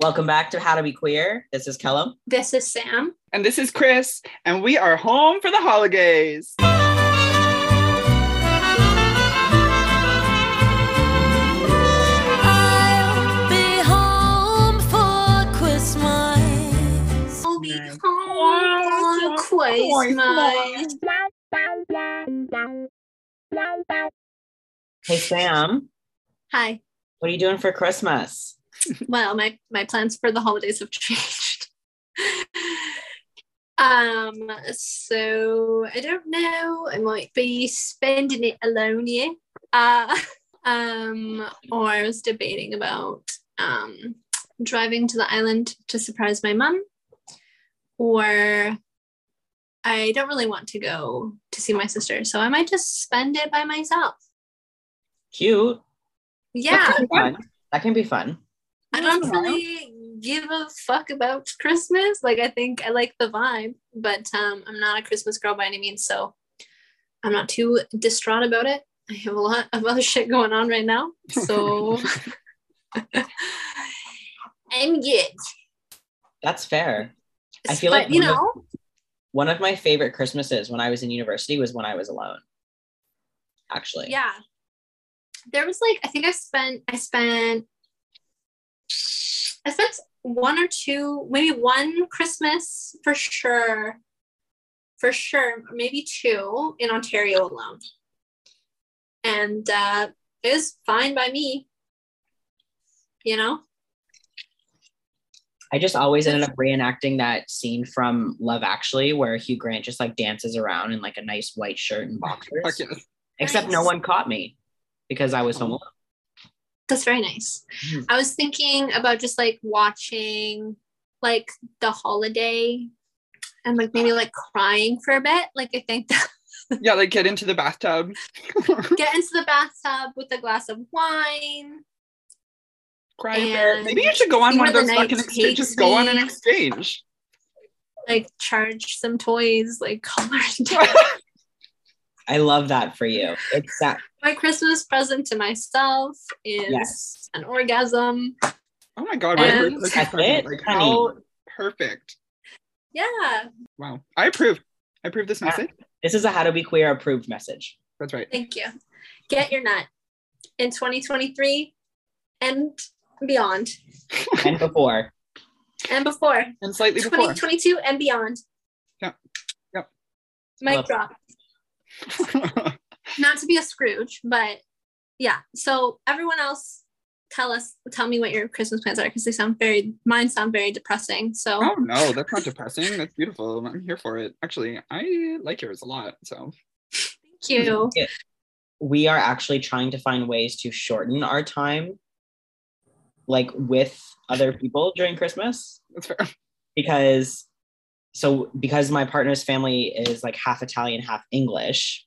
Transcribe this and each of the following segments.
Welcome back to How to Be Queer. This is Kellum. This is Sam. And this is Chris, and we are home for the holidays. I'll be home for Christmas. I'll be home on Christmas. Hey, Sam, Hi. what are you doing for Christmas? Well, my my plans for the holidays have changed. um, so I don't know. I might be spending it alone, yeah. Uh, um, or I was debating about um driving to the island to surprise my mum, or I don't really want to go to see my sister, so I might just spend it by myself. Cute. Yeah, That can be fun. That can be fun. I don't really give a fuck about Christmas. Like I think I like the vibe, but um, I'm not a Christmas girl by any means, so I'm not too distraught about it. I have a lot of other shit going on right now, so I'm good. That's fair. I feel but, like you one of- know, One of my favorite Christmases when I was in university was when I was alone. Actually. yeah. There was like I think I spent I spent I spent one or two, maybe one Christmas for sure, for sure, maybe two in Ontario alone. And uh, it was fine by me, you know? I just always ended up reenacting that scene from Love Actually where Hugh Grant just like dances around in like a nice white shirt and boxers. Fuck yes. Except no one caught me because I was home alone. That's very nice. Mhm. I was thinking about just like watching like the holiday and like maybe like crying for a bit. Like I think that Yeah, like get into the bathtub. get into the bathtub with a glass of wine. Cry a bit. Maybe you should go on one of those fucking exchanges. Just go on an exchange. like charge some toys, like colors. I love that for you. It's that My Christmas present to myself is Yes. an orgasm. Oh my god, And- great That's it, Like honey. how perfect. Yeah, Wow. I approve. I approve this Yeah. message. this is a how to be queer approved message. That's right. thank you. Get your nut in 2023 and beyond And before. and before And slightly before. 2022 and beyond. Yep. Yep. Mic Love drop. Not to be a Scrooge, but yeah. So everyone else, tell us, tell me what your Christmas plans are because they sound very, mine sound very depressing. So oh no, that's not depressing. That's beautiful. I'm here for it. Actually, I like yours a lot. So thank you. We are actually trying to find ways to shorten our time like with other people during Christmas that's fair. because so because my partner's family is like half Italian, half English.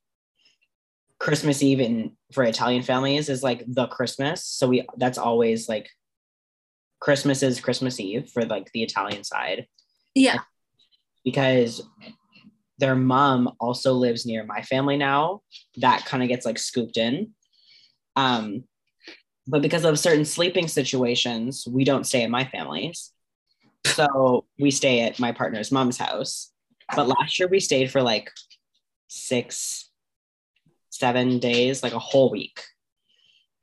Christmas Eve in for Italian families is like the Christmas. So we that's always like Christmas is Christmas Eve for like the Italian side Yeah. because their mom also lives near my family now. That kind of gets like scooped in. Um but because of certain sleeping situations, we don't stay in my family's. So we stay at my partner's mom's house. But last year we stayed for like six, seven days, like a whole week.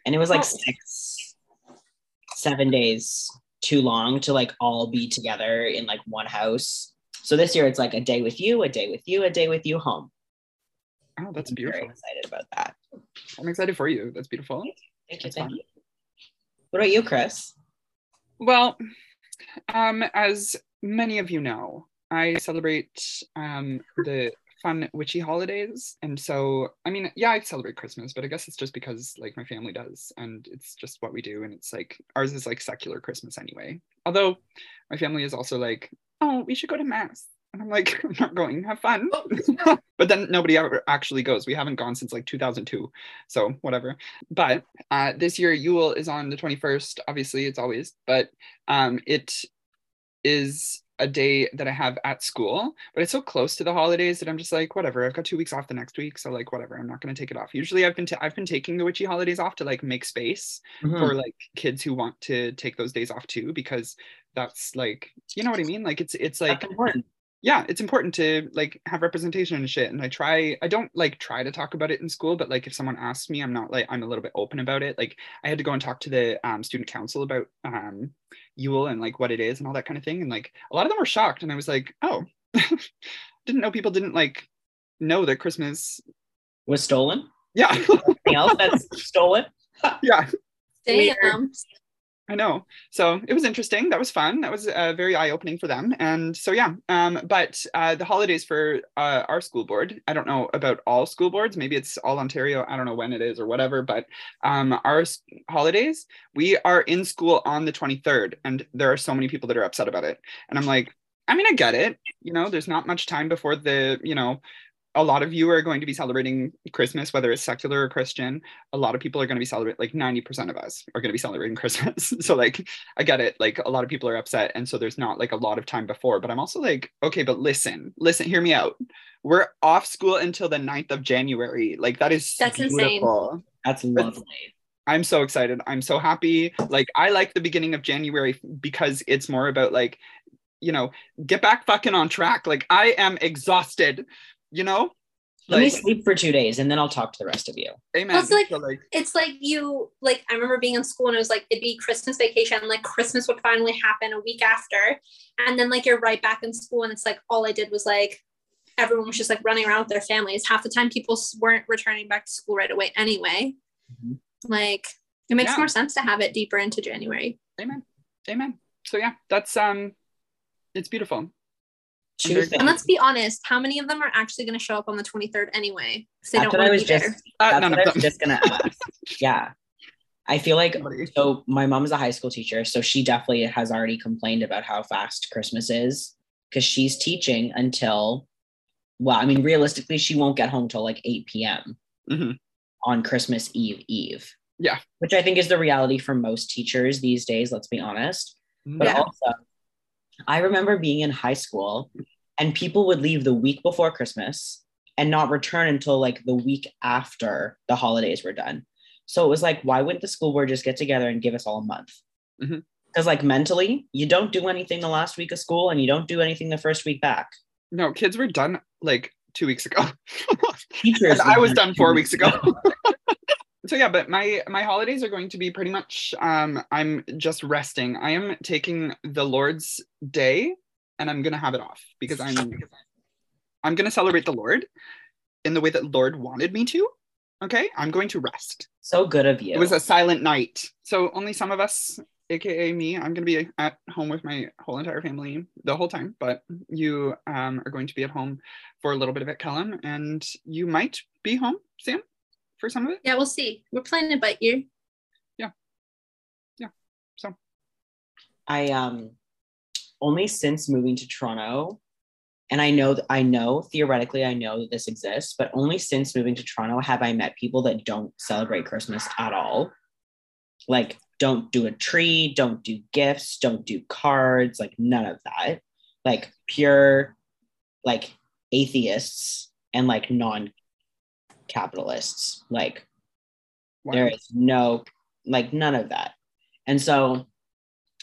And it was like Oh. six, seven days too long to like all be together in like one house. So this year it's like a day with you, a day with you, a day with you home. Oh, that's I'm very beautiful. excited about that. I'm excited for you. That's beautiful. Thank you. Thank you. What about you, Chris? Well, um, as many of you know, I celebrate um, the fun witchy holidays, and so I mean, yeah, I celebrate Christmas, but I guess it's just because like my family does, and it's just what we do, and it's like ours is like secular Christmas anyway. Although my family is also like, oh, we should go to mass. And I'm like, I'm not going, have fun. but then nobody ever actually goes. We haven't gone since like 2002. So whatever. But uh, this year, Yule is on the 21st. Obviously, it's always, but um, it is a day that I have at school, but it's so close to the holidays that I'm just like, whatever. I've got two weeks off the next week, so like, whatever. I'm not going to take it off. Usually, I've been i I've been taking the witchy holidays off to like make space Mhm. for like kids who want to take those days off too, because that's like, you know what I mean? Like, it's it's like That's important. Yeah, it's important to like have representation and shit. And I try, I don't like try to talk about it in school, but like if someone asks me, I'm not like, I'm a little bit open about it. Like I had to go and talk to the um, student council about um, Yule and like what it is and all that kind of thing. And like a lot of them were shocked. And I was like, oh, didn't know people didn't like know that Christmas. Was stolen. Yeah, Anything else that's stolen? yeah, Damn. I know. So it was interesting. That was fun. That was uh, very eye opening for them. And so, yeah. Um, but uh, the holidays for uh, our school board, I don't know about all school boards. Maybe it's all Ontario. I don't know when it is or whatever. But um, our holidays, we are in school on the 23rd. And there are so many people that are upset about it. And I'm like, I mean, I get it. You know, there's not much time before the, you know, a lot of you are going to be celebrating Christmas, whether it's secular or Christian. A lot of people are going to be celebrating, like 90% of us are going to be celebrating Christmas. so, like, I get it. Like, a lot of people are upset. And so there's not like a lot of time before. But I'm also like, okay, but listen, listen, hear me out. We're off school until the 9th of January. Like, that is That's insane. That's lovely. I'm so excited. I'm so happy. Like I like the beginning of January because it's more about like, you know, get back fucking on track. Like I am exhausted, you know? Let me sleep for two days and then I'll talk to the rest of you. amen. Well, it's like- So, like It's like you like I remember being in school and it was like it'd be Christmas vacation and like Christmas would finally happen a week after. And then like you're right back in school and it's like all I did was like everyone was just like running around with their families. Half the time people weren't returning back to school right away anyway. Mhm. Like it makes Yeah. more sense to have it deeper into January. amen. Amen. So yeah, that's um it's beautiful. Two. And let's be honest, how many of them are actually going to show up on the 23rd anyway? Because they That's don't what I want was to be just. there. Uh, That's none what of I was them. just gonna ask. Yeah, I feel like so. My mom is a high school teacher, so she definitely has already complained about how fast Christmas is because she's teaching until. Well, I mean, realistically, she won't get home till like eight p.m. Mhm. on Christmas Eve Eve. Yeah. which I think is the reality for most teachers these days. Let's be honest. But Yeah. also, I remember being in high school and people would leave the week before Christmas and not return until like the week after the holidays were done. So it was like, why wouldn't the school board just get together and give us all a month? Mm-hmm. Because, like, mentally, you don't do anything the last week of school and you don't do anything the first week back. No, kids were done like two weeks ago. Teachers, I was done four weeks ago. so yeah, but my my holidays are going to be pretty much um I'm just resting. I am taking the Lord's Day and I'm gonna have it off because I'm I'm gonna celebrate the Lord in the way that Lord wanted me to. Okay, I'm going to rest. so good of you. It was a silent night. So only some of us, aka me, I'm going to be at home with my whole entire family the whole time, but you um, are going to be at home for a little bit of it, Callum, and you might be home, Sam, for some of it. Yeah, we'll see. We're planning to bite you. Yeah yeah so I um only since moving to Toronto, and I know that I know theoretically I know that this exists, but only since moving to Toronto have I met people that don't celebrate Christmas at all. Like, don't do a tree, don't do gifts, don't do cards, like none of that. Like pure like atheists and like non-capitalists. Like wow. there is no like none of that and so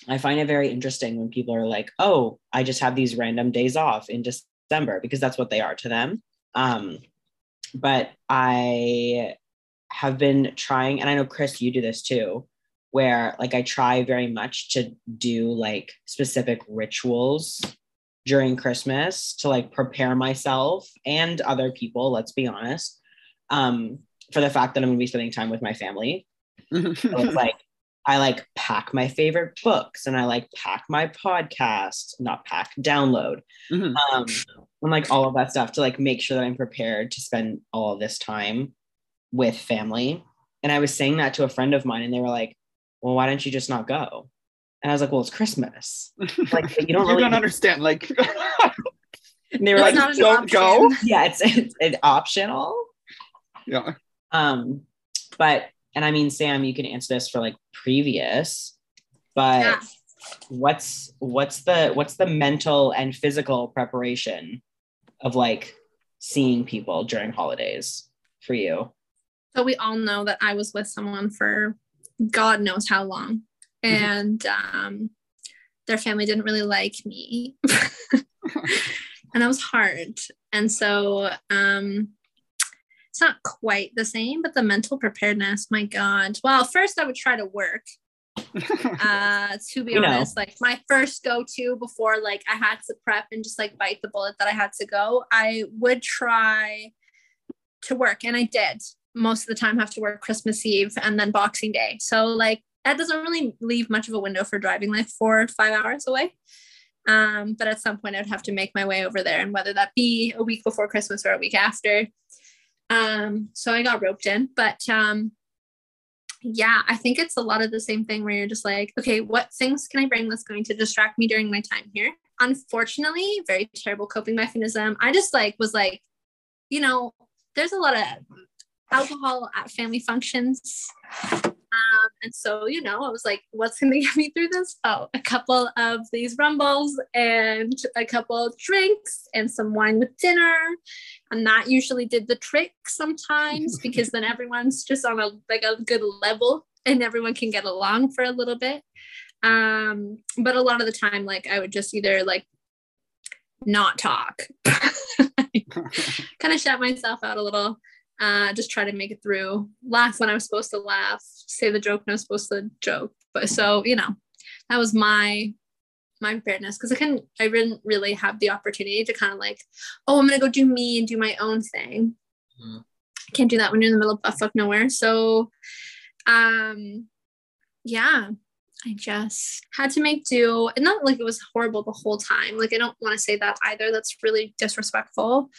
i find it very interesting when people are like oh i just have these random days off in december because that's what they are to them um but i have been trying and i know chris you do this too where like i try very much to do like specific rituals during christmas to like prepare myself and other people let's be honest um for the fact that i'm going to be spending time with my family so it's like I like pack my favorite books and I like pack my podcast, not pack, download, Mhm. um, and like all of that stuff to like make sure that I'm prepared to spend all of this time with family. And I was saying that to a friend of mine, and they were like, "Well, why don't you just not go?" And I was like, "Well, it's Christmas." Like you don't you really. don't understand. Like, and they were That's like, not just an don't option. go. "Yeah, it's it's, it's optional." Yeah. Um, but and I mean, Sam, you can answer this for like previous, but Yeah. what's what's the what's the mental and physical preparation of like seeing people during holidays for you? So we all know that I was with someone for God knows how long. Mhm. And um, their family didn't really like me. and that was hard. And so um, it's not quite the same, but the mental preparedness, my God. Well, first I would try to work. Uh, to be You know. honest, like my first go to before like I had to prep and just like bite the bullet that I had to go, I would try to work and I did most of the time have to work Christmas Eve and then Boxing Day. So like that doesn't really leave much of a window for driving like four or five hours away. Um, but at some point I'd have to make my way over there and whether that be a week before Christmas or a week after. Um, so I got roped in, but um yeah, I think it's a lot of the same thing where you're just like, okay, what things can I bring that's going to distract me during my time here? Unfortunately, very terrible coping mechanism. I just like was like, you know, there's a lot of alcohol at family functions. Um, and so, you know, I was like, what's going to get me through this? Oh, a couple of these rumbles and a couple drinks and some wine with dinner. And that usually did the trick sometimes because then everyone's just on a like a good level and everyone can get along for a little bit. Um, but a lot of the time, like I would just either like not talk, kind of shut myself out a little, uh, just try to make it through, laugh when I was supposed to laugh, say the joke when I was supposed to joke. But so, you know, that was my my preparedness because I couldn't I didn't really have the opportunity to kind of like, oh, I'm gonna go do me and do my own thing. Mhm. Can't do that when you're in the middle of fuck nowhere. So um yeah, I just had to make do. And not like it was horrible the whole time. Like I don't want to say that either. That's really disrespectful.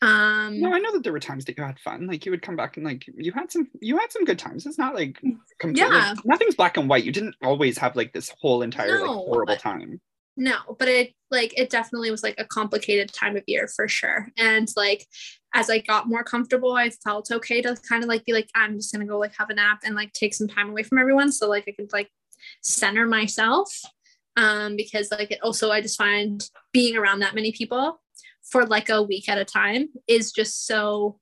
Um no, I know that there were times that you had fun. Like you would come back and like you had some you had some good times. It's not like completely Yeah. nothing's black and white. You didn't always have like this whole entire like horrible time. No but it like it definitely was like a complicated time of year for sure. And like as i got more comfortable i felt okay to kind of like be like i'm just gonna go like have a nap and like take some time away from everyone so like i could like center myself. Um because like it also i just find being around that many people for like a week at a time is just so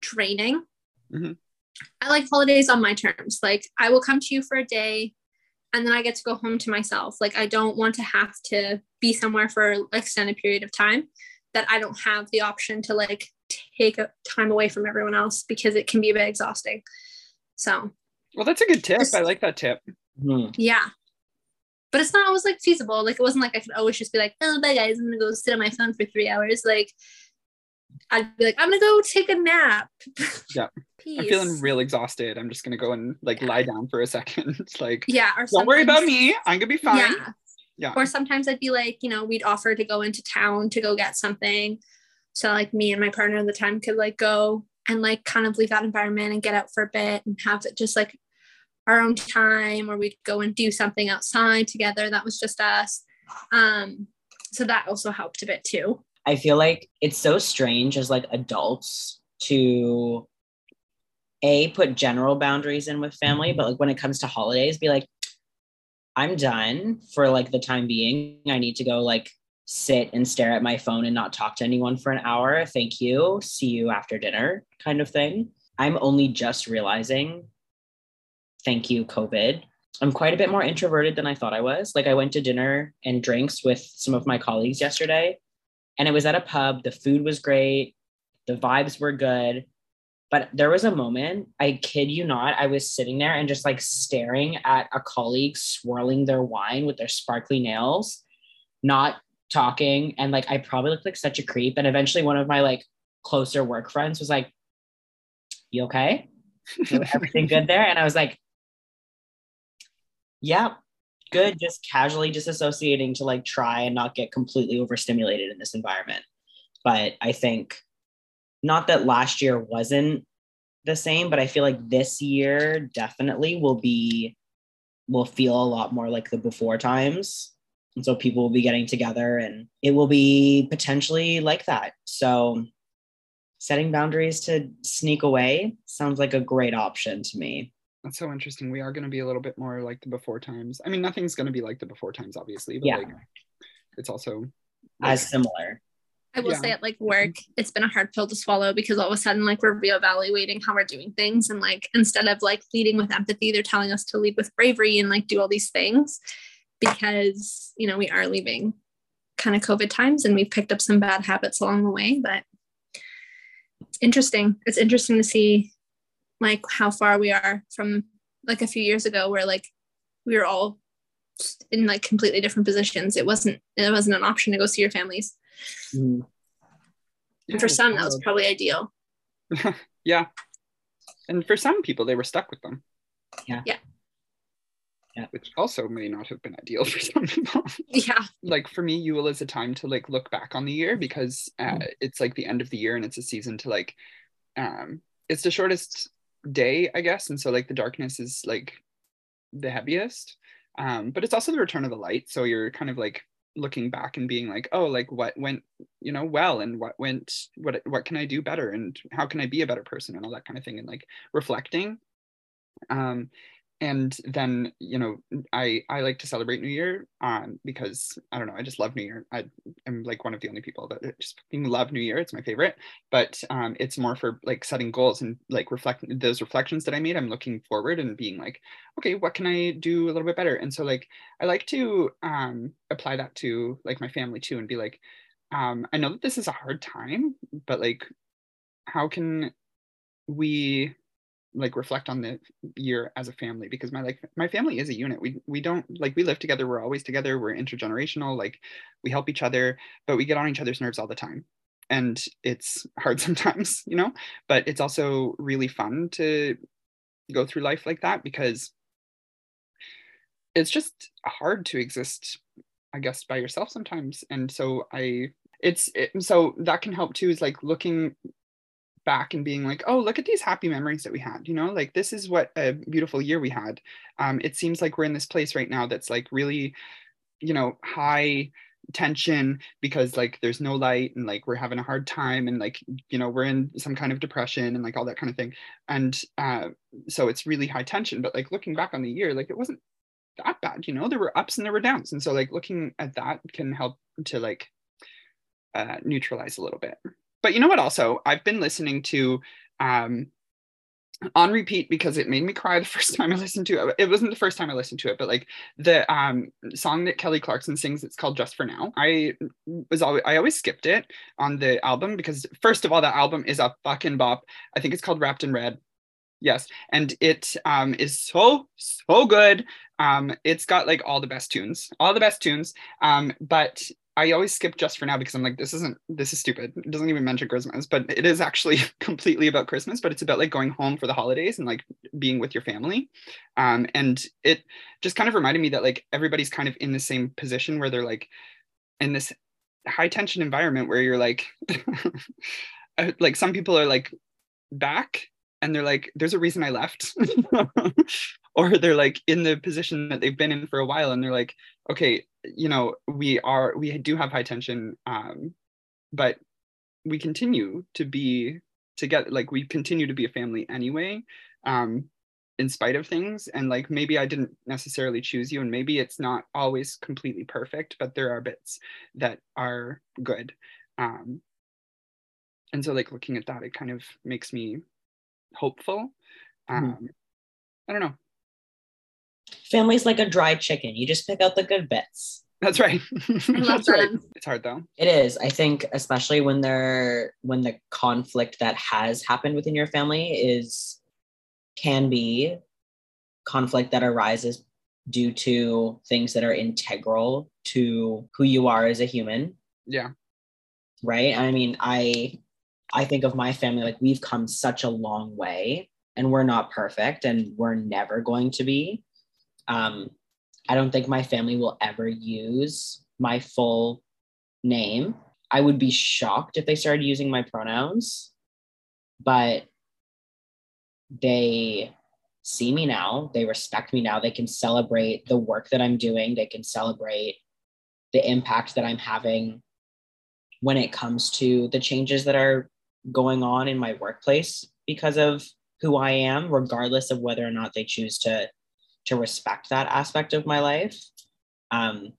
draining. Mhm. i like holidays on my terms. Like i will come to you for a day and then I get to go home to myself. Like I don't want to have to be somewhere for an extended period of time that I don't have the option to like take a time away from everyone else because it can be a bit exhausting. So Well, that's a good tip. Just- I like that tip. Mhm. yeah. But it's not always like feasible. Like it wasn't like I could always just be like, oh bye guys, I'm gonna go sit on my phone for three hours. Like I'd be like, I'm gonna go take a nap. Yeah. Peace. I'm feeling real exhausted. I'm just gonna go and like lie down for a second. like Yeah. Or don't worry about me. I'm gonna be fine. Yeah. Yeah. Or sometimes I'd be like, you know, we'd offer to go into town to go get something. So like me and my partner at the time could like go and like kind of leave that environment and get out for a bit and have it just like our own time or we'd go and do something outside together that was just us. Um so that also helped a bit too. I feel like it's so strange as like adults to a put general boundaries in with family, mm-hmm. but like when it comes to holidays, be like, I'm done for like the time being. I need to go like sit and stare at my phone and not talk to anyone for an hour. Thank you. See you after dinner, kind of thing. I'm only just realizing, thank you, COVID. I'm quite a bit more introverted than I thought I was. Like I went to dinner and drinks with some of my colleagues yesterday and it was at a pub. The food was great, the vibes were good. But there was a moment, I kid you not, I was sitting there and just like staring at a colleague swirling their wine with their sparkly nails, not talking. And like, I probably looked like such a creep. And eventually, one of my like closer work friends was like, You okay? Everything good there? And I was like, Yeah, good. Just casually disassociating to like try and not get completely overstimulated in this environment. But I think not that last year wasn't the same, but I feel like this year definitely will be will feel a lot more like the before times. And so people will be getting together and it will be potentially like that. So setting boundaries to sneak away sounds like a great option to me. That's so interesting. We are going to be a little bit more like the before times. I mean, nothing's going to be like the before times, obviously, but Yeah. like it's also as similar. I will Yeah. say at like work, it's been a hard pill to swallow because all of a sudden, like we're reevaluating how we're doing things. And like instead of like leading with empathy, they're telling us to lead with bravery and like do all these things because, you know, we are leaving kind of COVID times and we've picked up some bad habits along the way. But it's interesting. It's interesting to see like how far we are from like a few years ago where like we were all in like completely different positions. It wasn't it wasn't an option to go see your families. Yeah, And for some, that was probably ideal. yeah. And for some people, they were stuck with them. Yeah. Yeah. Yeah. Which also may not have been ideal for some people. Yeah. like for me Yule is a time to like look back on the year because uh, Mm. it's like the end of the year and it's a season to like um it's the shortest day I guess and so like the darkness is like the heaviest. Um but it's also the return of the light so you're kind of like looking back and being like oh like what went you know well and what went what what can I do better and how can I be a better person and all that kind of thing and like reflecting. Um and then you know i i like to celebrate new year um because i don't know i just love new year. I am like one of the only people that just fucking love new year. It's my favorite. But um it's more for like setting goals and like reflect those reflections that i made i'm looking forward and being like okay what can i do a little bit better? And so like i like to um apply that to like my family too and be like um i know that this is a hard time but like how can we like reflect on the year as a family because my like my family is a unit. We we don't like we live together we're always together we're intergenerational like we help each other but we get on each other's nerves all the time. And it's hard sometimes you know? But it's also really fun to go through life like that because it's just hard to exist i guess by yourself sometimes. And so i it's it, so that can help too is like looking back and being like, oh, look at these happy memories that we had. You know, like this is what a beautiful year we had. Um, it seems like we're in this place right now that's like really, you know, high tension because like there's no light and like we're having a hard time and like you know we're in some kind of depression and like all that kind of thing and uh so it's really high tension but like looking back on the year like it wasn't that bad you know there were ups and there were downs and so like looking at that can help to like uh neutralize a little bit but you know what also? I've been listening to um on repeat because it made me cry the first time i listened to it. It wasn't the first time i listened to it but like the um song that kelly clarkson sings it's called just for now. I was always i always skipped it on the album because first of all that album is a fucking bop. I think it's called wrapped in red. Yes. And it um is so so good. Um it's got like all the best tunes all the best tunes. Um but I always skip just for now because I'm like, this isn't, this is stupid. It doesn't even mention Christmas, but it is actually completely about Christmas, but it's about like going home for the holidays and like being with your family. Um, and it just kind of reminded me that like everybody's kind of in the same position where they're like in this high tension environment where you're like, uh, like some people are like back and they're like, there's a reason I left. or they're like in the position that they've been in for a while and they're like, okay, you know, we are, we do have high tension, um, but we continue to be together, like we continue to be a family anyway, um, in spite of things. And like maybe I didn't necessarily choose you, and maybe it's not always completely perfect, but there are bits that are good. Um, and so like looking at that, it kind of makes me hopeful. Um, I don't know. Family's like a dried chicken. You just pick out the good bits. That's right. I love That's right. It's hard though. It is. I think, especially when there when the conflict that has happened within your family is can be conflict that arises due to things that are integral to who you are as a human, Yeah. right? I mean, I I think of my family like we've come such a long way and we're not perfect and we're never going to be. Um, I don't think my family will ever use my full name. I would be shocked if they started using my pronouns, but they see me now. They respect me now. They can celebrate the work that I'm doing. They can celebrate the impact that I'm having when it comes to the changes that are going on in my workplace because of who I am, regardless of whether or not they choose to to respect that aspect of my life. Um,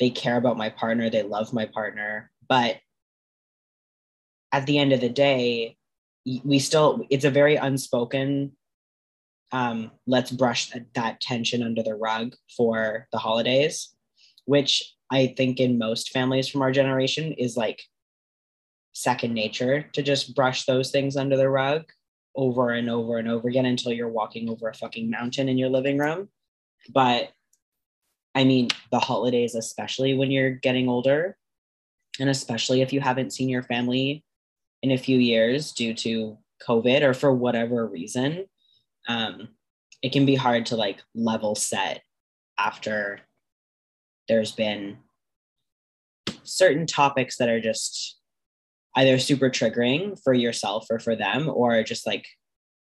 they care about my partner, they love my partner, but at the end of the day, we still it's a very unspoken um, let's brush that, that tension under the rug for the holidays, which I think in most families from our generation is like second nature to just brush those things under the rug over and over and over again until you're walking over a fucking mountain in your living room. But I mean, the holidays, especially when you're getting older, and especially if you haven't seen your family in a few years due to COVID or for whatever reason, um, it can be hard to like level set after there's been certain topics that are just either super triggering for yourself or for them or just like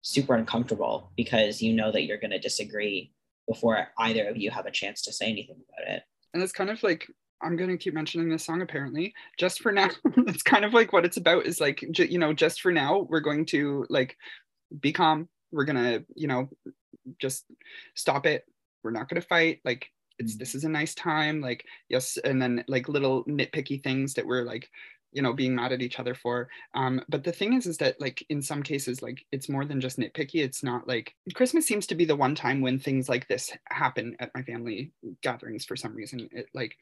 super uncomfortable because you know that you're going to disagree before either of you have a chance to say anything about it. And it's kind of like i'm going to keep mentioning this song apparently just for now. It's kind of like what it's about is like ju- you know just for now we're going to like be calm. We're going to you know just stop it. We're not going to fight. Like it's mm. this is a nice time. Like yes and then like little nitpicky things that we're like you know being mad at each other for um but the thing is is that like in some cases like it's more than just nitpicky it's not like christmas seems to be the one time when things like this happen at my family gatherings for some reason it like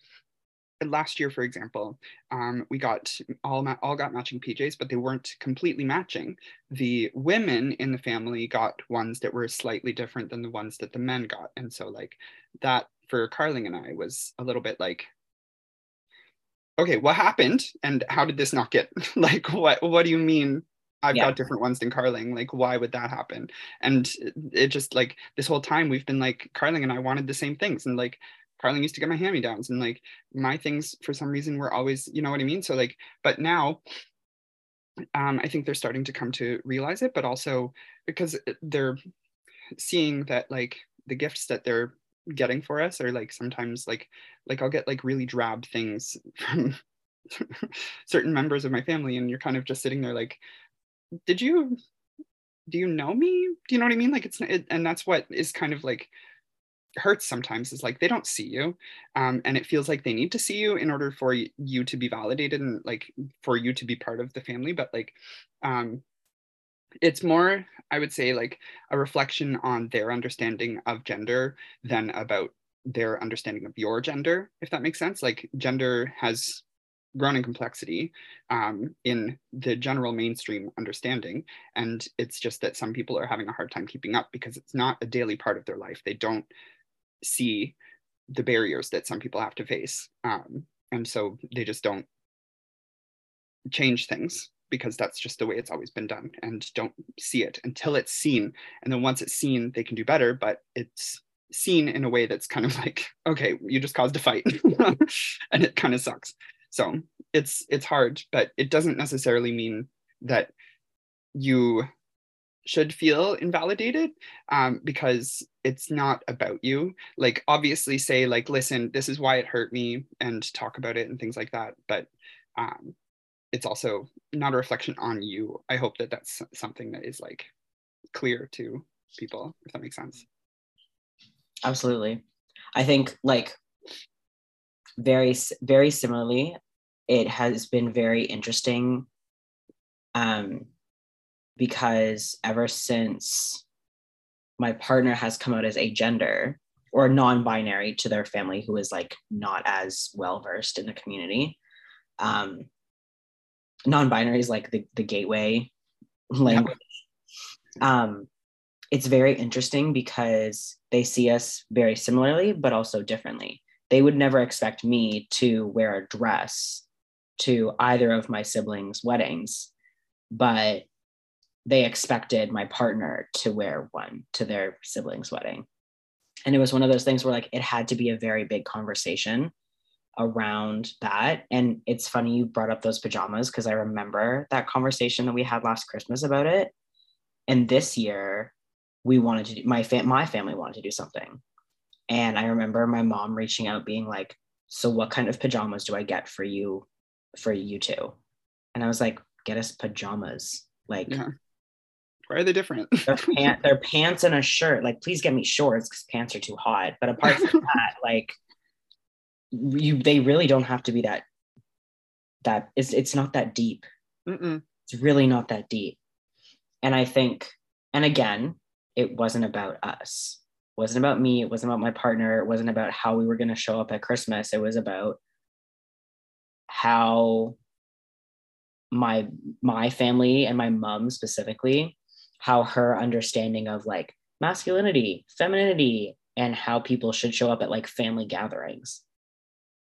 last year for example um, we got all ma- all got matching pjs but they weren't completely matching. The women in the family got ones that were slightly different than the ones that the men got and so like that for carling and i was a little bit like okay what happened and how did this not get like what what do you mean I've Yeah. got different ones than Carling. Like, why would that happen? And it just like this whole time we've been like Carling and I wanted the same things, and like Carling used to get my hand me downs, and like my things for some reason were always, you know what I mean. So like, but now, um, I think they're starting to come to realize it, but also because they're seeing that like the gifts that they're getting for us or like sometimes like like I'll get like really drab things from certain members of my family and you're kind of just sitting there like did you do you know me? Do you know what i mean? Like it's it, and that's what is kind of like hurts sometimes is like they don't see you um, and it feels like they need to see you in order for you to be validated and like for you to be part of the family but like um, it's more i would say like a reflection on their understanding of gender than about their understanding of your gender if that makes sense. Like gender has grown in complexity um, in the general mainstream understanding and it's just that some people are having a hard time keeping up because it's not a daily part of their life. They don't see the barriers that some people have to face um, and so they just don't change things because that's just the way it's always been done and don't see it until it's seen. And then once it's seen they can do better but it's seen in a way that's kind of like okay you just caused a fight. And it kind of sucks. So it's it's hard but it doesn't necessarily mean that you should feel invalidated um, because it's not about you. Like obviously say like listen this is why it hurt me and talk about it and things like that but um, it's also not a reflection on you. I hope that that's something that is like clear to people if that makes sense. Absolutely. I think like very very similarly it has been very interesting um because ever since my partner has come out as a gender or non-binary to their family who is like not as well versed in the community um non-binary is like the, the gateway language um it's very interesting because they see us very similarly but also differently. They would never expect me to wear a dress to either of my siblings weddings but they expected my partner to wear one to their siblings wedding. And it was one of those things where like it had to be a very big conversation around that and it's funny you brought up those pajamas because i remember that conversation that we had last christmas about it and this year we wanted to do my fam- my family wanted to do something and i remember my mom reaching out being like so what kind of pajamas do i get for you for you two and i was like get us pajamas like Yeah. Why are they different? They're, pant, they're pants and a shirt. Like, please get me shorts because pants are too hot. But apart from that, like, you they really don't have to be that. That it's it's not that deep. Mm-mm. It's really not that deep. And I think, and again, it wasn't about us. It wasn't about me. It wasn't about my partner. It wasn't about how we were going to show up at Christmas. It was about how my my family and my mom specifically how her understanding of like masculinity femininity and how people should show up at like family gatherings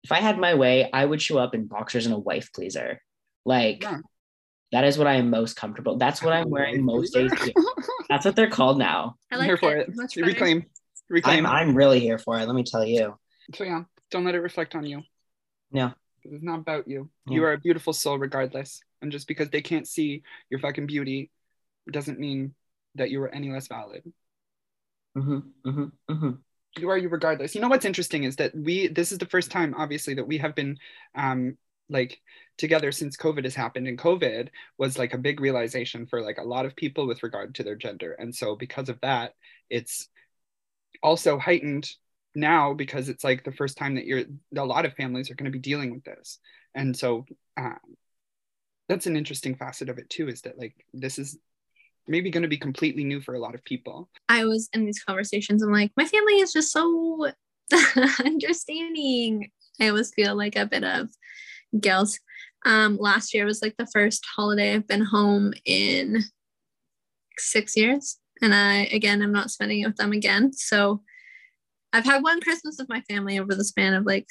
if i had my way i would show up in boxers and a wife pleaser like Yeah. that is what i am most comfortable that's what i'm wearing most days too. that's what they're called now I I'm like here for it. it. Much. Reclaim. Reclaim. I'm, I'm really here for it let me tell you so yeah, don't let it reflect on you. Yeah. It's not about you. Yeah. You are a beautiful soul regardless. And just because they can't see your fucking beauty doesn't mean that you are any less valid. hmm hmm hmm you are you regardless you know what's interesting is that we this is the first time obviously that we have been um like together since covid has happened. And covid was like a big realization for like a lot of people with regard to their gender. And so because of that it's also heightened now because it's like the first time that you're a lot of families are going to be dealing with this. And so um, that's an interesting facet of it too is that like this is maybe going to be completely new for a lot of people I was in these conversations. I'm like, my family is just so understanding. I always feel like a bit of guilt. Um, last year was like the first holiday I've been home in six years. And I, again, I'm not spending it with them again. So I've had one Christmas with my family over the span of like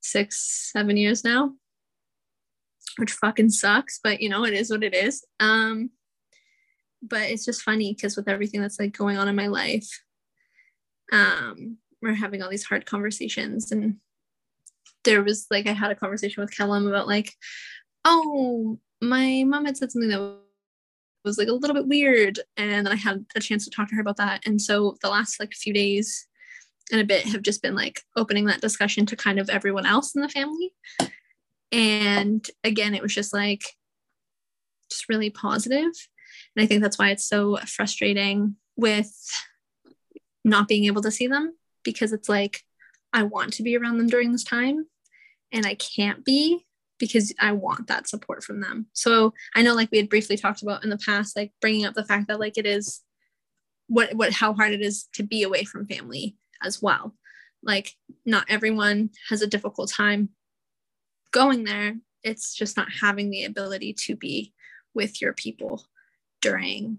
six, seven years now, which fucking sucks, but you know, it is what it is. Um, but it's just funny because with everything that's like going on in my life um we're having all these hard conversations and there was like i had a conversation with Callum about like oh my mom had said something that was like a little bit weird and then i had a chance to talk to her about that. And so the last like few days and a bit have just been like opening that discussion to kind of everyone else in the family. And again it was just like just really positive and I think that's why it's so frustrating with not being able to see them because it's like, I want to be around them during this time and I can't be because I want that support from them. So I know, like, we had briefly talked about in the past, like bringing up the fact that, like, it is what, what, how hard it is to be away from family as well. Like, not everyone has a difficult time going there. It's just not having the ability to be with your people during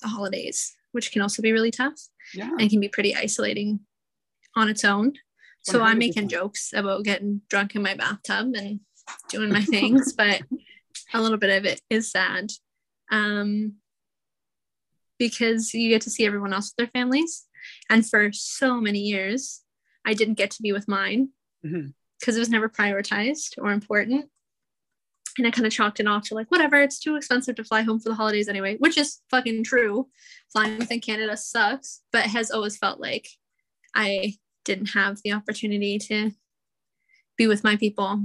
the holidays, which can also be really tough yeah and can be pretty isolating on its own. So I'm making jokes about getting drunk in my bathtub and doing my things, but a little bit of it is sad. Um, because you get to see everyone else with their families. And for so many years, I didn't get to be with mine because it was never prioritized or important. And I kind of chalked it off to like, whatever, it's too expensive to fly home for the holidays anyway, which is fucking true. Flying within Canada sucks, but has always felt like I didn't have the opportunity to be with my people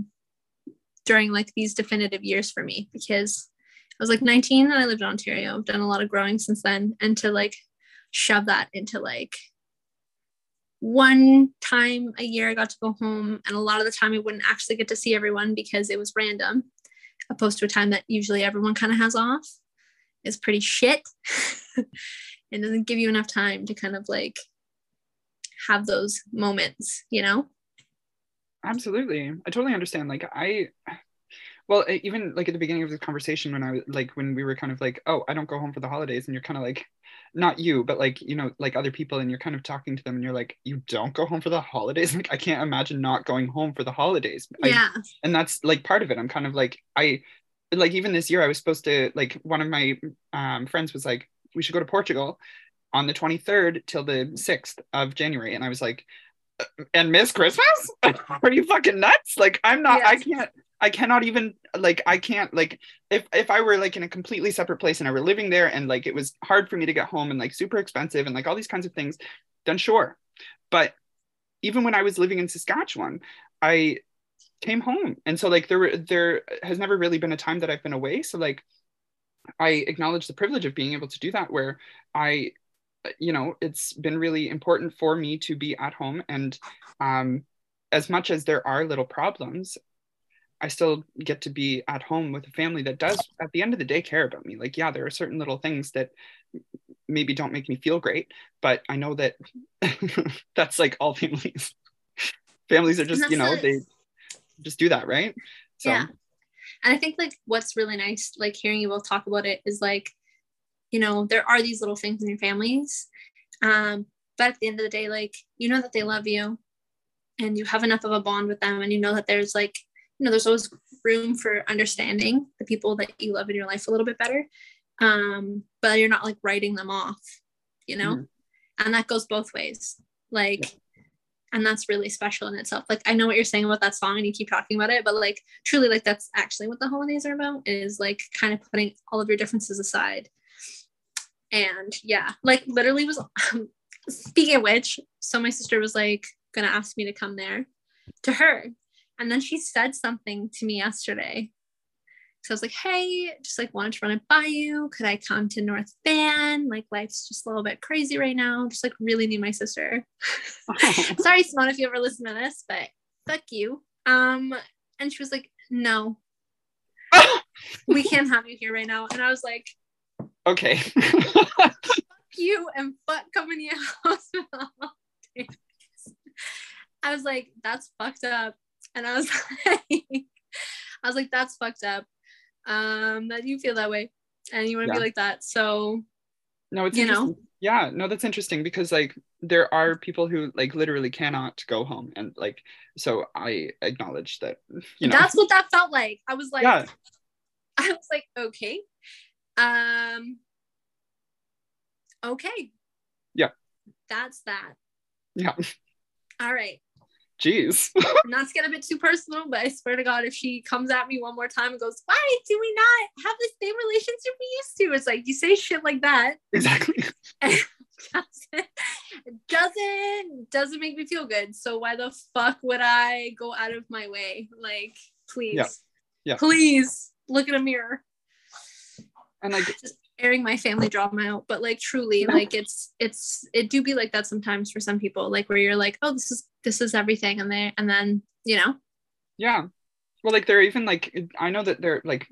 during like these definitive years for me because I was like 19 and I lived in Ontario. I've done a lot of growing since then. And to like shove that into like one time a year I got to go home, and a lot of the time I wouldn't actually get to see everyone because it was random, opposed to a time that usually everyone kind of has off, is pretty shit. it doesn't give you enough time to kind of like have those moments, you know? absolutely i totally understand like i well even like at the beginning of the conversation when i was like when we were kind of like oh i don't go home for the holidays and you're kind of like not you but like you know like other people and you're kind of talking to them and you're like you don't go home for the holidays? Like i can't imagine not going home for the holidays. I- yeah. and that's like part of it. I'm kind of like i like even this year i was supposed to like one of my um, friends was like we should go to portugal on the 23rd till the 6th of january and i was like "Uh, and miss christmas? Are you fucking nuts? Like i'm not i can't i cannot even like i can't like if if i were like in a completely separate place and i were living there and like it was hard for me to get home and like super expensive and like all these kinds of things then sure. But even when i was living in saskatchewan i came home. And so like there were there has never really been a time that i've been away. So like I acknowledge the privilege of being able to do that where I you know it's been really important for me to be at home. And um as much as there are little problems I still get to be at home with a family that does at the end of the day care about me like yeah there are certain little things that maybe don't make me feel great but I know that that's like all families families are just you know they just do that right so Yeah. And I think like what's really nice, like hearing you both talk about it, is like, you know, there are these little things in your families. Um, but at the end of the day, like you know that they love you and you have enough of a bond with them and you know that there's like, you know, there's always room for understanding the people that you love in your life a little bit better. Um, but you're not like writing them off, you know? Mhm. And that goes both ways. Like and that's really special in itself. Like I know what you're saying about that song and you keep talking about it, but like truly like that's actually what the holidays are about is like kind of putting all of your differences aside. And yeah, like literally was speaking of which, so my sister was like gonna ask me to come there to her. And then she said something to me yesterday. So I was like, hey, just like wanted to run it by you. Could I come to North Van? Like life's just a little bit crazy right now. Just like really need my sister. Sorry, Simone, if you ever listen to this, but fuck you. Um, and she was like, no, we can't have you here right now. And I was like, okay fuck you and fuck coming to your house. with all this." I was like, that's fucked up. And I was like, I was like, that's fucked up. Um, that you feel that way and you want to Yeah. be like that. So no it's You know? yeah no that's interesting because like there are people who like literally cannot go home and like so i acknowledge that you know that's what that felt like. I was like, yeah I was like, okay. Um okay. Yeah. That's that. yeah All right. Jeez Not to get a bit too personal, but I swear to God, if she comes at me one more time and goes, Why do we not have the same relationship we used to? It's like you say shit like that. exactly doesn't doesn't doesn't make me feel good. So why the fuck would I go out of my way? Like, please. Yeah. Yeah. Please look in a mirror. and like just airing my family drama out but like truly like it's it's it do be like that sometimes for some people like where you're like oh this is this is everything and they and then you know? Yeah. Well like there are even like i know that they're like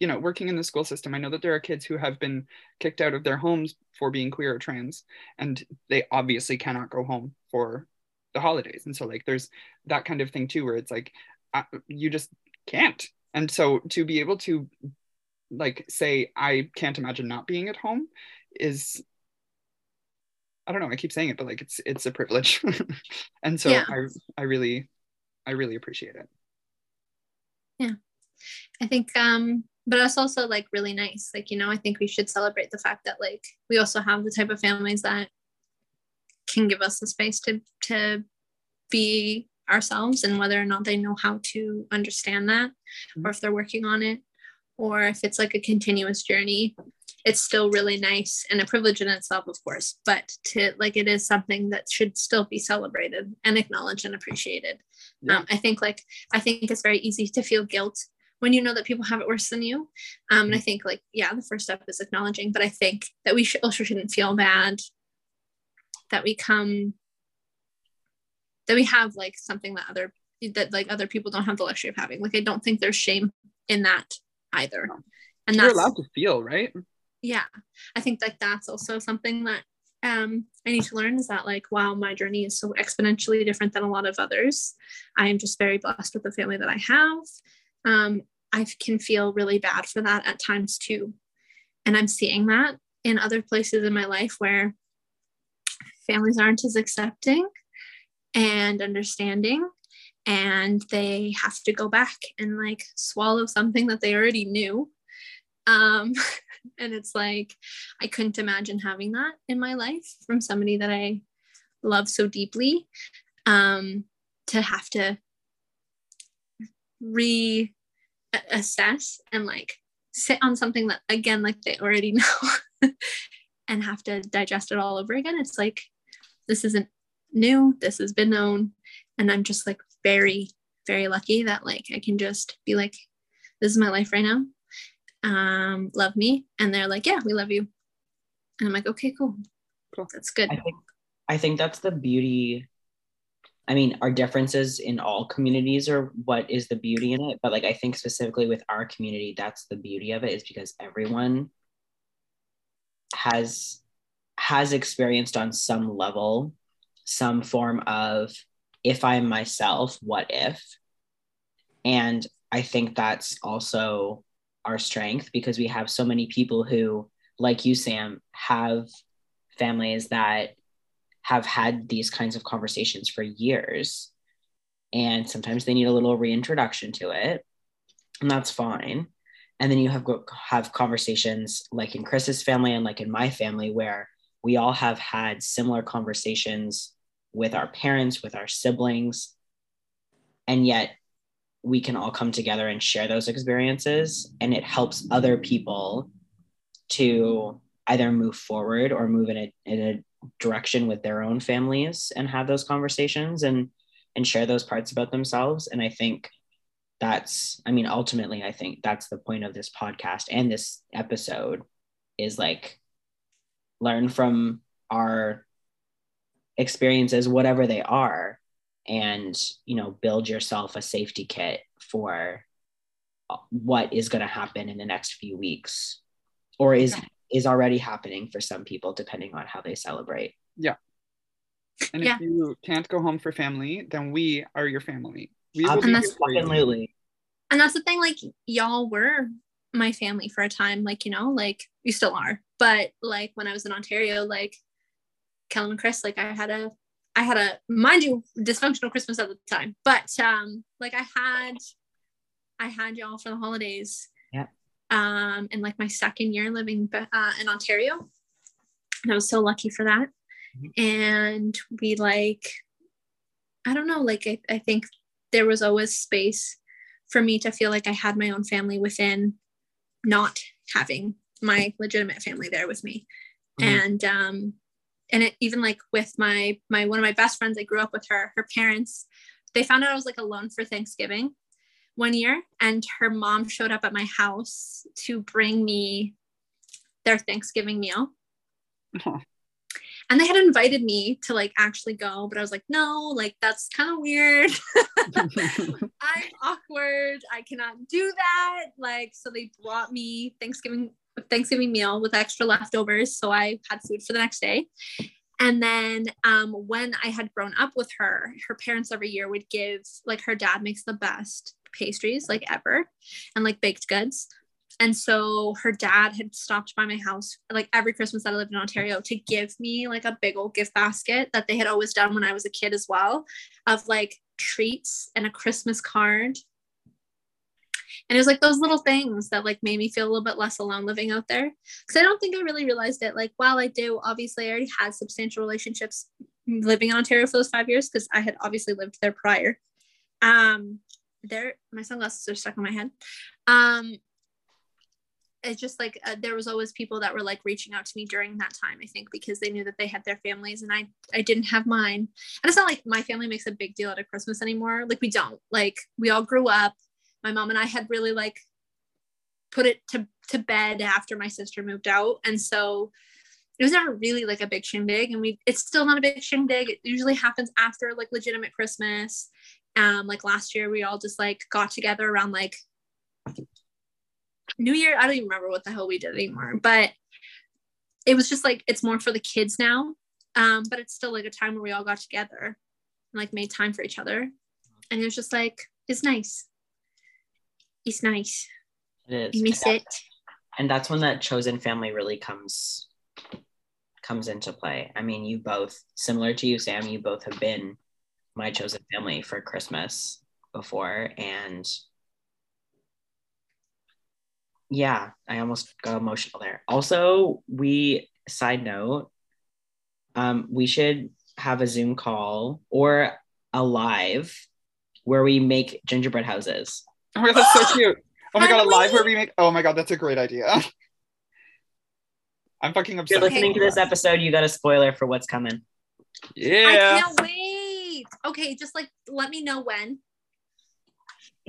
you know working in the school system i know that there are kids who have been kicked out of their homes for being queer or trans and they obviously cannot go home for the holidays and so like there's that kind of thing too where it's like uh, you just can't. And so to be able to like say i can't imagine not being at home is i don't know i keep saying it but like it's it's a privilege. And so Yeah. i i really i really appreciate it. Yeah. i think um but it's also like really nice. Like you know i think we should celebrate the fact that like we also have the type of families that can give us the space to to be ourselves and whether or not they know how to understand that or if they're working on it or if it's like a continuous journey it's still really nice and a privilege in itself of course but to like it is something that should still be celebrated and acknowledged and appreciated. Yeah. um, i think like i think it's very easy to feel guilt when you know that people have it worse than you. Um, and i think like yeah the first step is acknowledging but i think that we should also shouldn't feel bad that we come that we have like something that other that like other people don't have the luxury of having. Like i don't think there's shame in that either. And you're that's allowed to feel right? Yeah. I think like that's also something that um i need to learn is that like wow my journey is so exponentially different than a lot of others i am just very blessed with the family that i have. Um i can feel really bad for that at times too. And i'm seeing that in other places in my life where families aren't as accepting and understanding and they have to go back and like swallow something that they already knew. Um and it's like i couldn't imagine having that in my life from somebody that i love so deeply um to have to reassess and like sit on something that again like they already know and have to digest it all over again. It's like this isn't new. This has been known. And i'm just like very very lucky that like i can just be like this is my life right now um, love me. And they're like, yeah, we love you. And I'm like, okay, cool. Cool. That's good. I think I think that's the beauty. I mean, our differences in all communities are what is the beauty in it. But like I think specifically with our community, that's the beauty of it, is because everyone has has experienced on some level some form of if I'm myself, what if? And I think that's also our strength because we have so many people who, like you, Sam, have families that have had these kinds of conversations for years. And sometimes they need a little reintroduction to it. And that's fine. And then you have have conversations like in Chris's family and like in my family where we all have had similar conversations with our parents, with our siblings. And yet we can all come together and share those experiences. And it helps other people to either move forward or move in a, in a direction with their own families and have those conversations and and share those parts about themselves. And I think that's, I mean, ultimately, I think that's the point of this podcast and this episode is like learn from our experiences, whatever they are, and you know, build yourself a safety kit for what is going to happen in the next few weeks, or is is already happening for some people, depending on how they celebrate. Yeah. And Yeah. if you can't go home for family, then we are your family. We will And that's for you. Absolutely. and that's the thing like y'all were my family for a time like you know like you still are but like when i was in ontario like Kellen and chris like i had a i had a mind you dysfunctional christmas at the time but um like i had i had y'all for the holidays Yeah. um in like my second year living uh, in ontario and i was so lucky for that and we like i don't know like I, I think there was always space for me to feel like I had my own family within not having my legitimate family there with me. Mhm. And um and it even like with my my one of my best friends I grew up with her, her parents, they found out I was like alone for Thanksgiving one year and her mom showed up at my house to bring me their Thanksgiving meal. Aw. And they had invited me to like actually go, but I was like, no, like that's kind of weird. I'm awkward. I cannot do that. Like, so they brought me Thanksgiving Thanksgiving meal with extra leftovers. So I had food for the next day. And then um, when I had grown up with her, her parents every year would give like her dad makes the best pastries like ever and like baked goods. And so her dad had stopped by my house like every Christmas that I lived in Ontario to give me like a big old gift basket that they had always done when I was a kid as well of like treats and a Christmas card. And it was like those little things that like made me feel a little bit less alone living out there. Cause I don't think I really realized it. Like while I do, obviously I already had substantial relationships living in Ontario for those five years because I had obviously lived there prior. Um there my sunglasses are stuck in my head. Um it's just like uh, there was always people that were like reaching out to me during that time i think because they knew that they had their families and i i didn't have mine and it's not like my family makes a big deal out of christmas anymore like we don't like we all grew up my mom and i had really like put it to to bed after my sister moved out and so it was never really like a big shindig and we it's still not a big shindig it usually happens after like legitimate christmas um like last year we all just like got together around like New Year, I don't even remember what the hell we did anymore, but it was just like it's more for the kids now. Um, but it's still like a time where we all got together and like made time for each other. And it was just like, it's nice. It's nice. It You is. miss it. and that's when that chosen family really comes comes into play i mean you both similar to you sam you both have been my chosen family for christmas before and yeah i almost got emotional there also we side note um we should have a zoom call or a live where we make gingerbread houses Oh my god, that's so cute. Oh my god, a Can live we? where we make. Oh my god, that's a great idea. I'm fucking if you're listening to this episode you got a spoiler for what's coming Yeah. I can't wait. Okay, just like let me know when.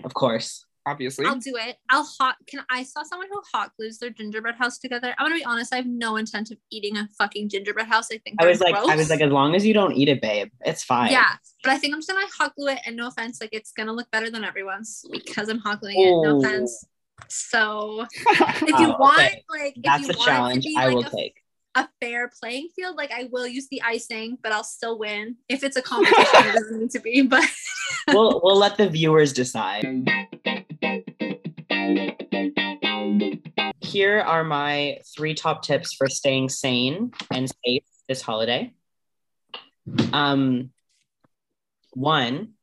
of course obviously. I'll do it. I'll hot. Can I saw someone who hot glues their gingerbread house together? I'm gonna be honest. I have no intent of eating a fucking gingerbread house. I think I they're was like, I was like, as long as you don't eat it, babe, it's fine. yeah, but I think I'm just gonna hot glue it. And no offense, like it's gonna look better than everyone's because I'm hot gluing it. No offense. So if you Oh, want, okay. like, if That's you a want challenge to be I like will a, take. a fair playing field, like I will use the icing, but I'll still win. If it's a competition, it doesn't need to be. But we'll we'll let the viewers decide. Here are my three top tips for staying sane and safe this holiday. Um, one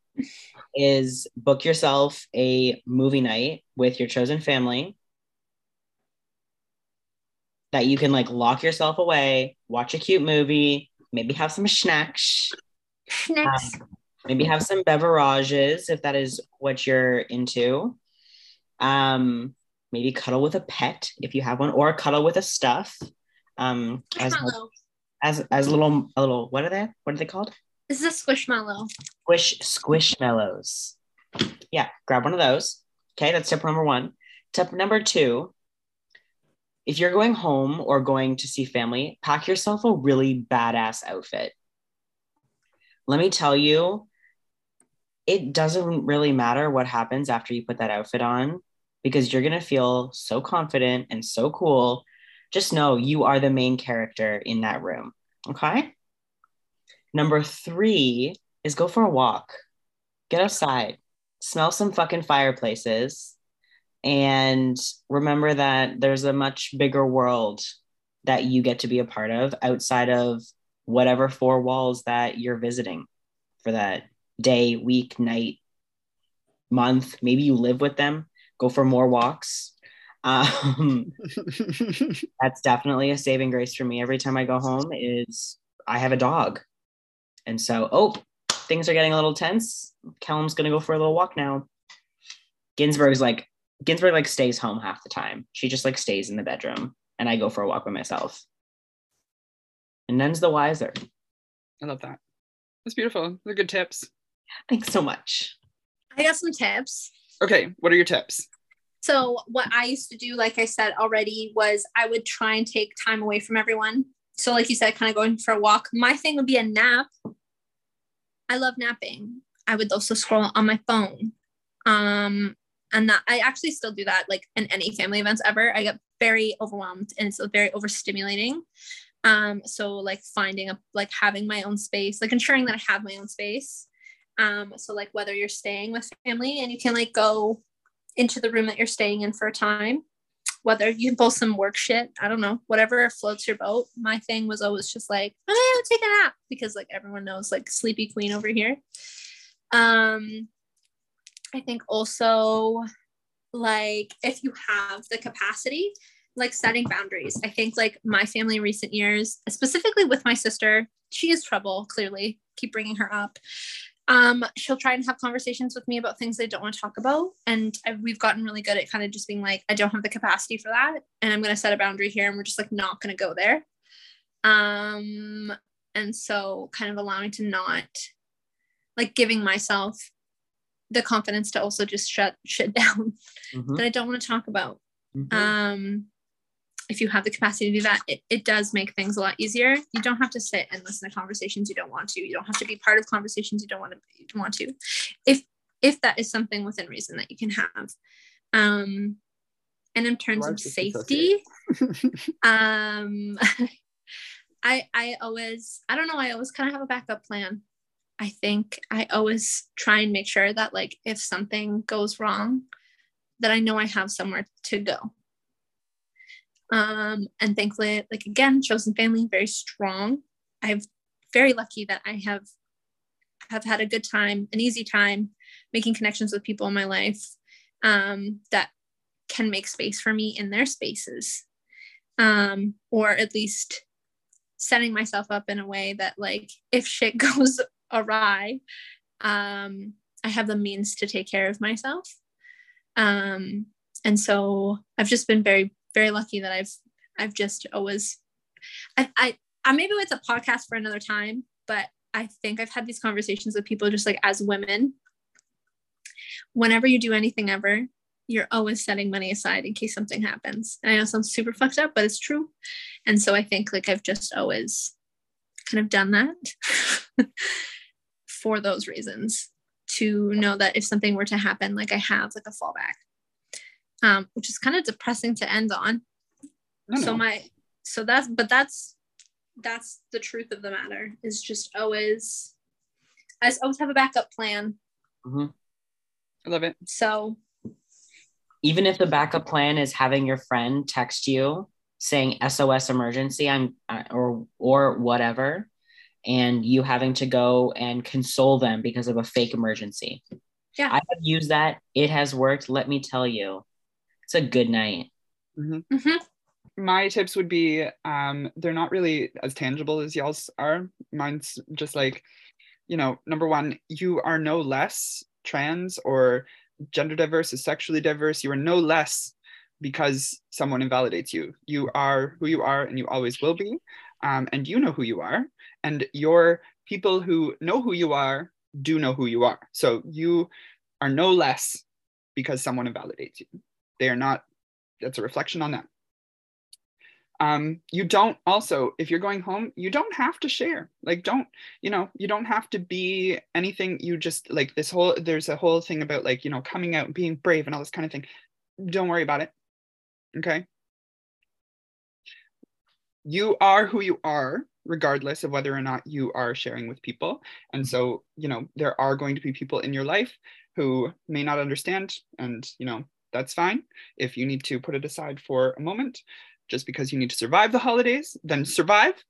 is book yourself a movie night with your chosen family that you can like lock yourself away, watch a cute movie, maybe have some snacks, next, maybe have some beverages if that is what you're into um maybe cuddle with a pet if you have one or cuddle with a stuff um as as as little a little what are they what are they called? This is a squishmallow. squish squishmallows. Yeah grab one of those. Okay that's tip number one. Tip number two if you're going home or going to see family pack yourself a really badass outfit. Let me tell you it doesn't really matter what happens after you put that outfit on because you're going to feel so confident and so cool. Just know you are the main character in that room okay? Number three is go for a walk. Get outside, smell some fucking fireplaces, and remember that there's a much bigger world that you get to be a part of outside of whatever four walls that you're visiting for that day, week, night, month. Maybe you live with them, go for more walks. Um, that's definitely a saving grace for me every time I go home is I have a dog. And so, oh, things are getting a little tense. Callum's gonna go for a little walk now. Ginsburg's like Ginsburg like stays home half the time. She just like stays in the bedroom and I go for a walk by myself. And none's the wiser. I love that. That's beautiful. They're good tips. Thanks so much. I got some tips. Okay, what are your tips? So what I used to do, like I said already, was I would try and take time away from everyone. So like you said, kind of going for a walk. My thing would be a nap. I love napping. I would also scroll on my phone. Um, and that I actually still do that like in any family events ever. I get very overwhelmed and it's very overstimulating. Um, so like finding a like having my own space, like ensuring that I have my own space. Um, so like whether you're staying with family and you can like go into the room that you're staying in for a time, whether you can pull some work shit, I don't know, whatever floats your boat. My thing was always just like, oh, take a nap because like everyone knows like sleepy queen over here. Um, I think also like if you have the capacity, like setting boundaries. I think like my family in recent years, specifically with my sister, she is trouble, clearly. Keep bringing her up. Um, she'll try and have conversations with me about things I don't want to talk about. And I, we've gotten really good at kind of just being like, I don't have the capacity for that. And I'm going to set a boundary here and we're just like not going to go there. Um, and so kind of allowing to not like giving myself the confidence to also just shut shit down Mhm, that I don't want to talk about mhm. um if you have the capacity to do that it, it does make things a lot easier. You don't have to sit and listen to conversations you don't want to. You don't have to be part of conversations you don't want to you don't want to. If if that is something within reason that you can have. Um and in terms of safety um i i always i don't know i always kind of have a backup plan. I think i always try and make sure that like if something goes wrong that i know i have somewhere to go um and thankfully like again chosen family very strong. I'm very lucky that i have have had a good time an easy time making connections with people in my life um that can make space for me in their spaces. Um or at least setting myself up in a way that like if shit goes awry um i have the means to take care of myself. Um and so i've just been very very lucky that i've i've just always i i, I maybe it's a podcast for another time but i think i've had these conversations with people just like as women whenever you do anything ever you're always setting money aside in case something happens. And I know sounds super fucked up, but it's true. And so I think like I've just always kind of done that for those reasons to know that if something were to happen, like I have like a fallback. Um, which is kind of depressing to end on. So my so that's but that's that's the truth of the matter is just always I just always have a backup plan. Mhm. I love it. So Even if the backup plan is having your friend text you saying SOS emergency, I'm or or whatever, and you having to go and console them because of a fake emergency. Yeah. I have used that. It has worked. Let me tell you, it's a good night. mhm. my tips would be um they're not really as tangible as y'all's are. Mine's just like you know number one you are no less trans or gender diverse or sexually diverse. You are no less because someone invalidates you. You are who you are and you always will be. Um, and you know who you are. And your people who know who you are do know who you are. So you are no less because someone invalidates you they are not that's a reflection on them. Um, you don't also if you're going home you don't have to share. Like don't you know you don't have to be anything. You just like this whole there's a whole thing about like you know coming out and being brave and all this kind of thing. Don't worry about it. Okay? You are who you are regardless of whether or not you are sharing with people. And so you know there are going to be people in your life who may not understand and you know that's fine if you need to put it aside for a moment just because you need to survive the holidays, then survive,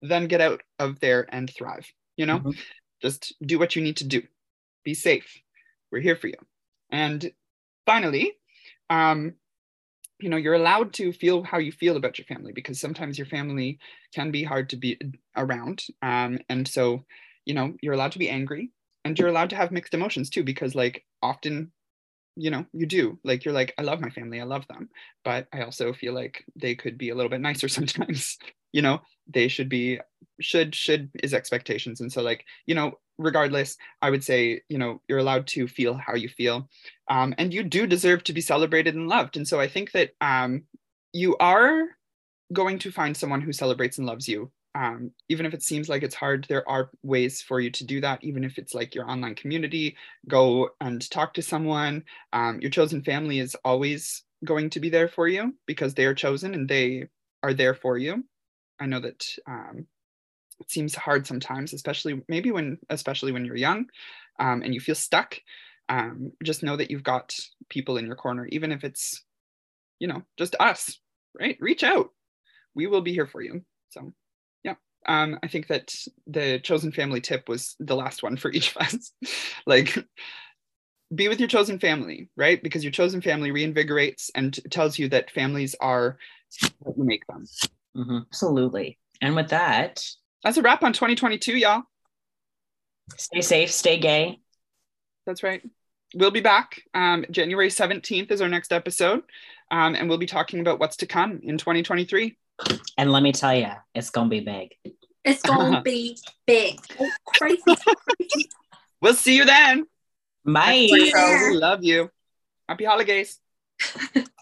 then get out of there and thrive. You know, Mhm. just do what you need to do. Be safe. We're here for you. And finally, um, you know, you're allowed to feel how you feel about your family because sometimes your family can be hard to be around. Um, and so, you know, you're allowed to be angry and you're allowed to have mixed emotions too, because like often, you know, you do like, you're like, I love my family, I love them but I also feel like they could be a little bit nicer sometimes. you know, they should be should should is expectations, and so like you know, regardless, I would say you know you're allowed to feel how you feel, um, and you do deserve to be celebrated and loved. And so I think that um, you are going to find someone who celebrates and loves you. Um, even if it seems like it's hard, there are ways for you to do that. Even if it's like your online community, go and talk to someone. Um, your chosen family is always going to be there for you because they are chosen and they are there for you. I know that um, it seems hard sometimes, especially maybe when, especially when you're young um, and you feel stuck. Um, just know that you've got people in your corner, even if it's, you know, just us, right? Reach out. We will be here for you. So. Um, I think that the chosen family tip was the last one for each of us. like, be with your chosen family, right? Because your chosen family reinvigorates and tells you that families are what you make them. Mhm. Absolutely. And with that, That's a wrap on 2022, y'all. stay safe, stay gay. That's right. We'll be back. Um, January 17th is our next episode, um, and we'll be talking about what's to come in 2023. And let me tell you, it's gonna be big. It's gonna be big. Oh, crazy. We'll see you then. Bye. Yeah. Love you. Happy holidays.